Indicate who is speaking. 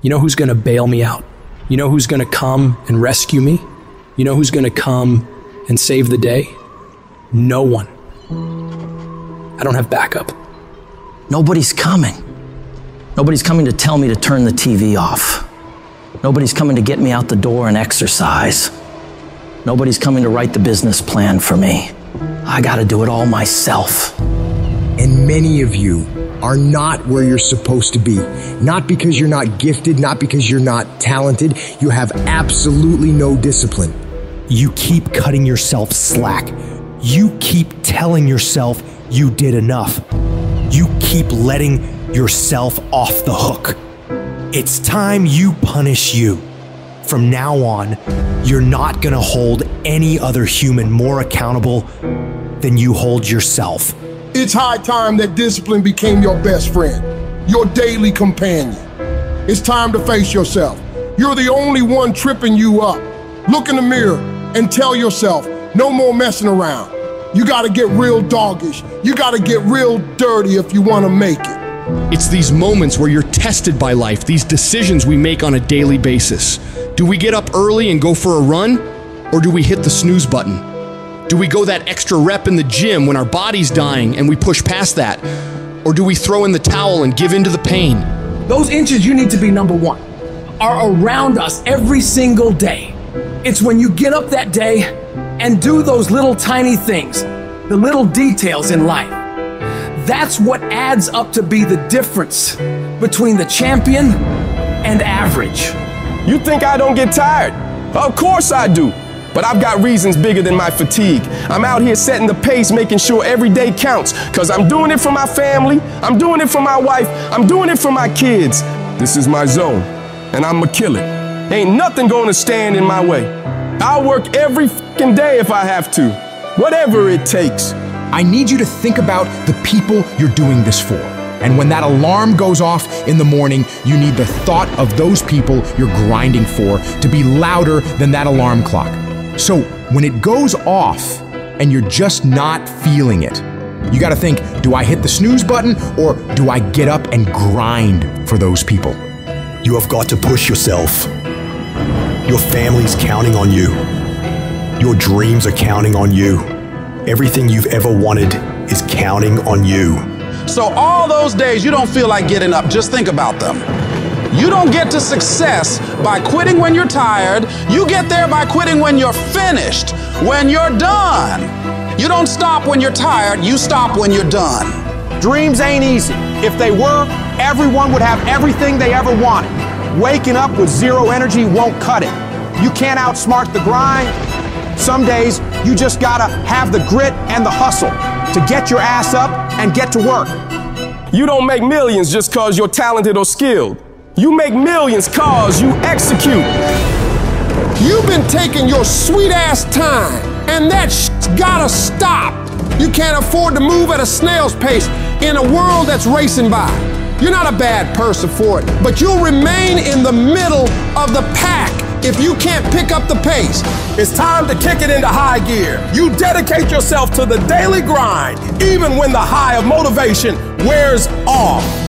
Speaker 1: You know who's going to bail me out? You know who's going to come and rescue me? You know who's going to come and save the day? No one. I don't have backup.
Speaker 2: Nobody's coming. Nobody's coming to tell me to turn the TV off. Nobody's coming to get me out the door and exercise. Nobody's coming to write the business plan for me. I gotta do it all myself.
Speaker 3: And many of you are not where you're supposed to be. Not because you're not gifted, not because you're not talented. You have absolutely no discipline.
Speaker 4: You keep cutting yourself slack. You keep telling yourself you did enough. You keep letting yourself off the hook. It's time you punish you. From now on, you're not gonna hold any other human more accountable than you hold yourself.
Speaker 5: It's high time that discipline became your best friend, your daily companion. It's time to face yourself. You're the only one tripping you up. Look in the mirror and tell yourself, no more messing around. You gotta get real doggish. You gotta get real dirty if you wanna make it.
Speaker 6: It's these moments where you're tested by life, these decisions we make on a daily basis. Do we get up early and go for a run? Or do we hit the snooze button? Do we go that extra rep in the gym when our body's dying and we push past that? Or do we throw in the towel and give in to the pain?
Speaker 7: Those inches you need to be number one are around us every single day. It's when you get up that day and do those little tiny things, the little details in life. That's what adds up to be the difference between the champion and average.
Speaker 8: You think I don't get tired? Of course I do. But I've got reasons bigger than my fatigue. I'm out here setting the pace, making sure every day counts. Cause I'm doing it for my family, I'm doing it for my wife, I'm doing it for my kids. This is my zone, and I'ma kill it. Ain't nothing gonna stand in my way. I'll work every fucking day if I have to, whatever it takes.
Speaker 3: I need you to think about the people you're doing this for. And when that alarm goes off in the morning, you need the thought of those people you're grinding for to be louder than that alarm clock. So when it goes off and you're just not feeling it, you got to think do I hit the snooze button or do I get up and grind for those people?
Speaker 4: You have got to push yourself. Your family's counting on you. Your dreams are counting on you. Everything you've ever wanted is counting on you.
Speaker 9: So, all those days you don't feel like getting up, just think about them. You don't get to success by quitting when you're tired. You get there by quitting when you're finished, when you're done. You don't stop when you're tired, you stop when you're done.
Speaker 10: Dreams ain't easy. If they were, everyone would have everything they ever wanted. Waking up with zero energy won't cut it. You can't outsmart the grind. Some days, you just gotta have the grit and the hustle to get your ass up and get to work.
Speaker 8: You don't make millions just cause you're talented or skilled. You make millions cause you execute.
Speaker 5: You've been taking your sweet ass time, and that shit's gotta stop. You can't afford to move at a snail's pace in a world that's racing by. You're not a bad person for it, but you'll remain in the middle of the pack if you can't pick up the pace.
Speaker 8: It's time to kick it into high gear. You dedicate yourself to the daily grind, even when the high of motivation wears off.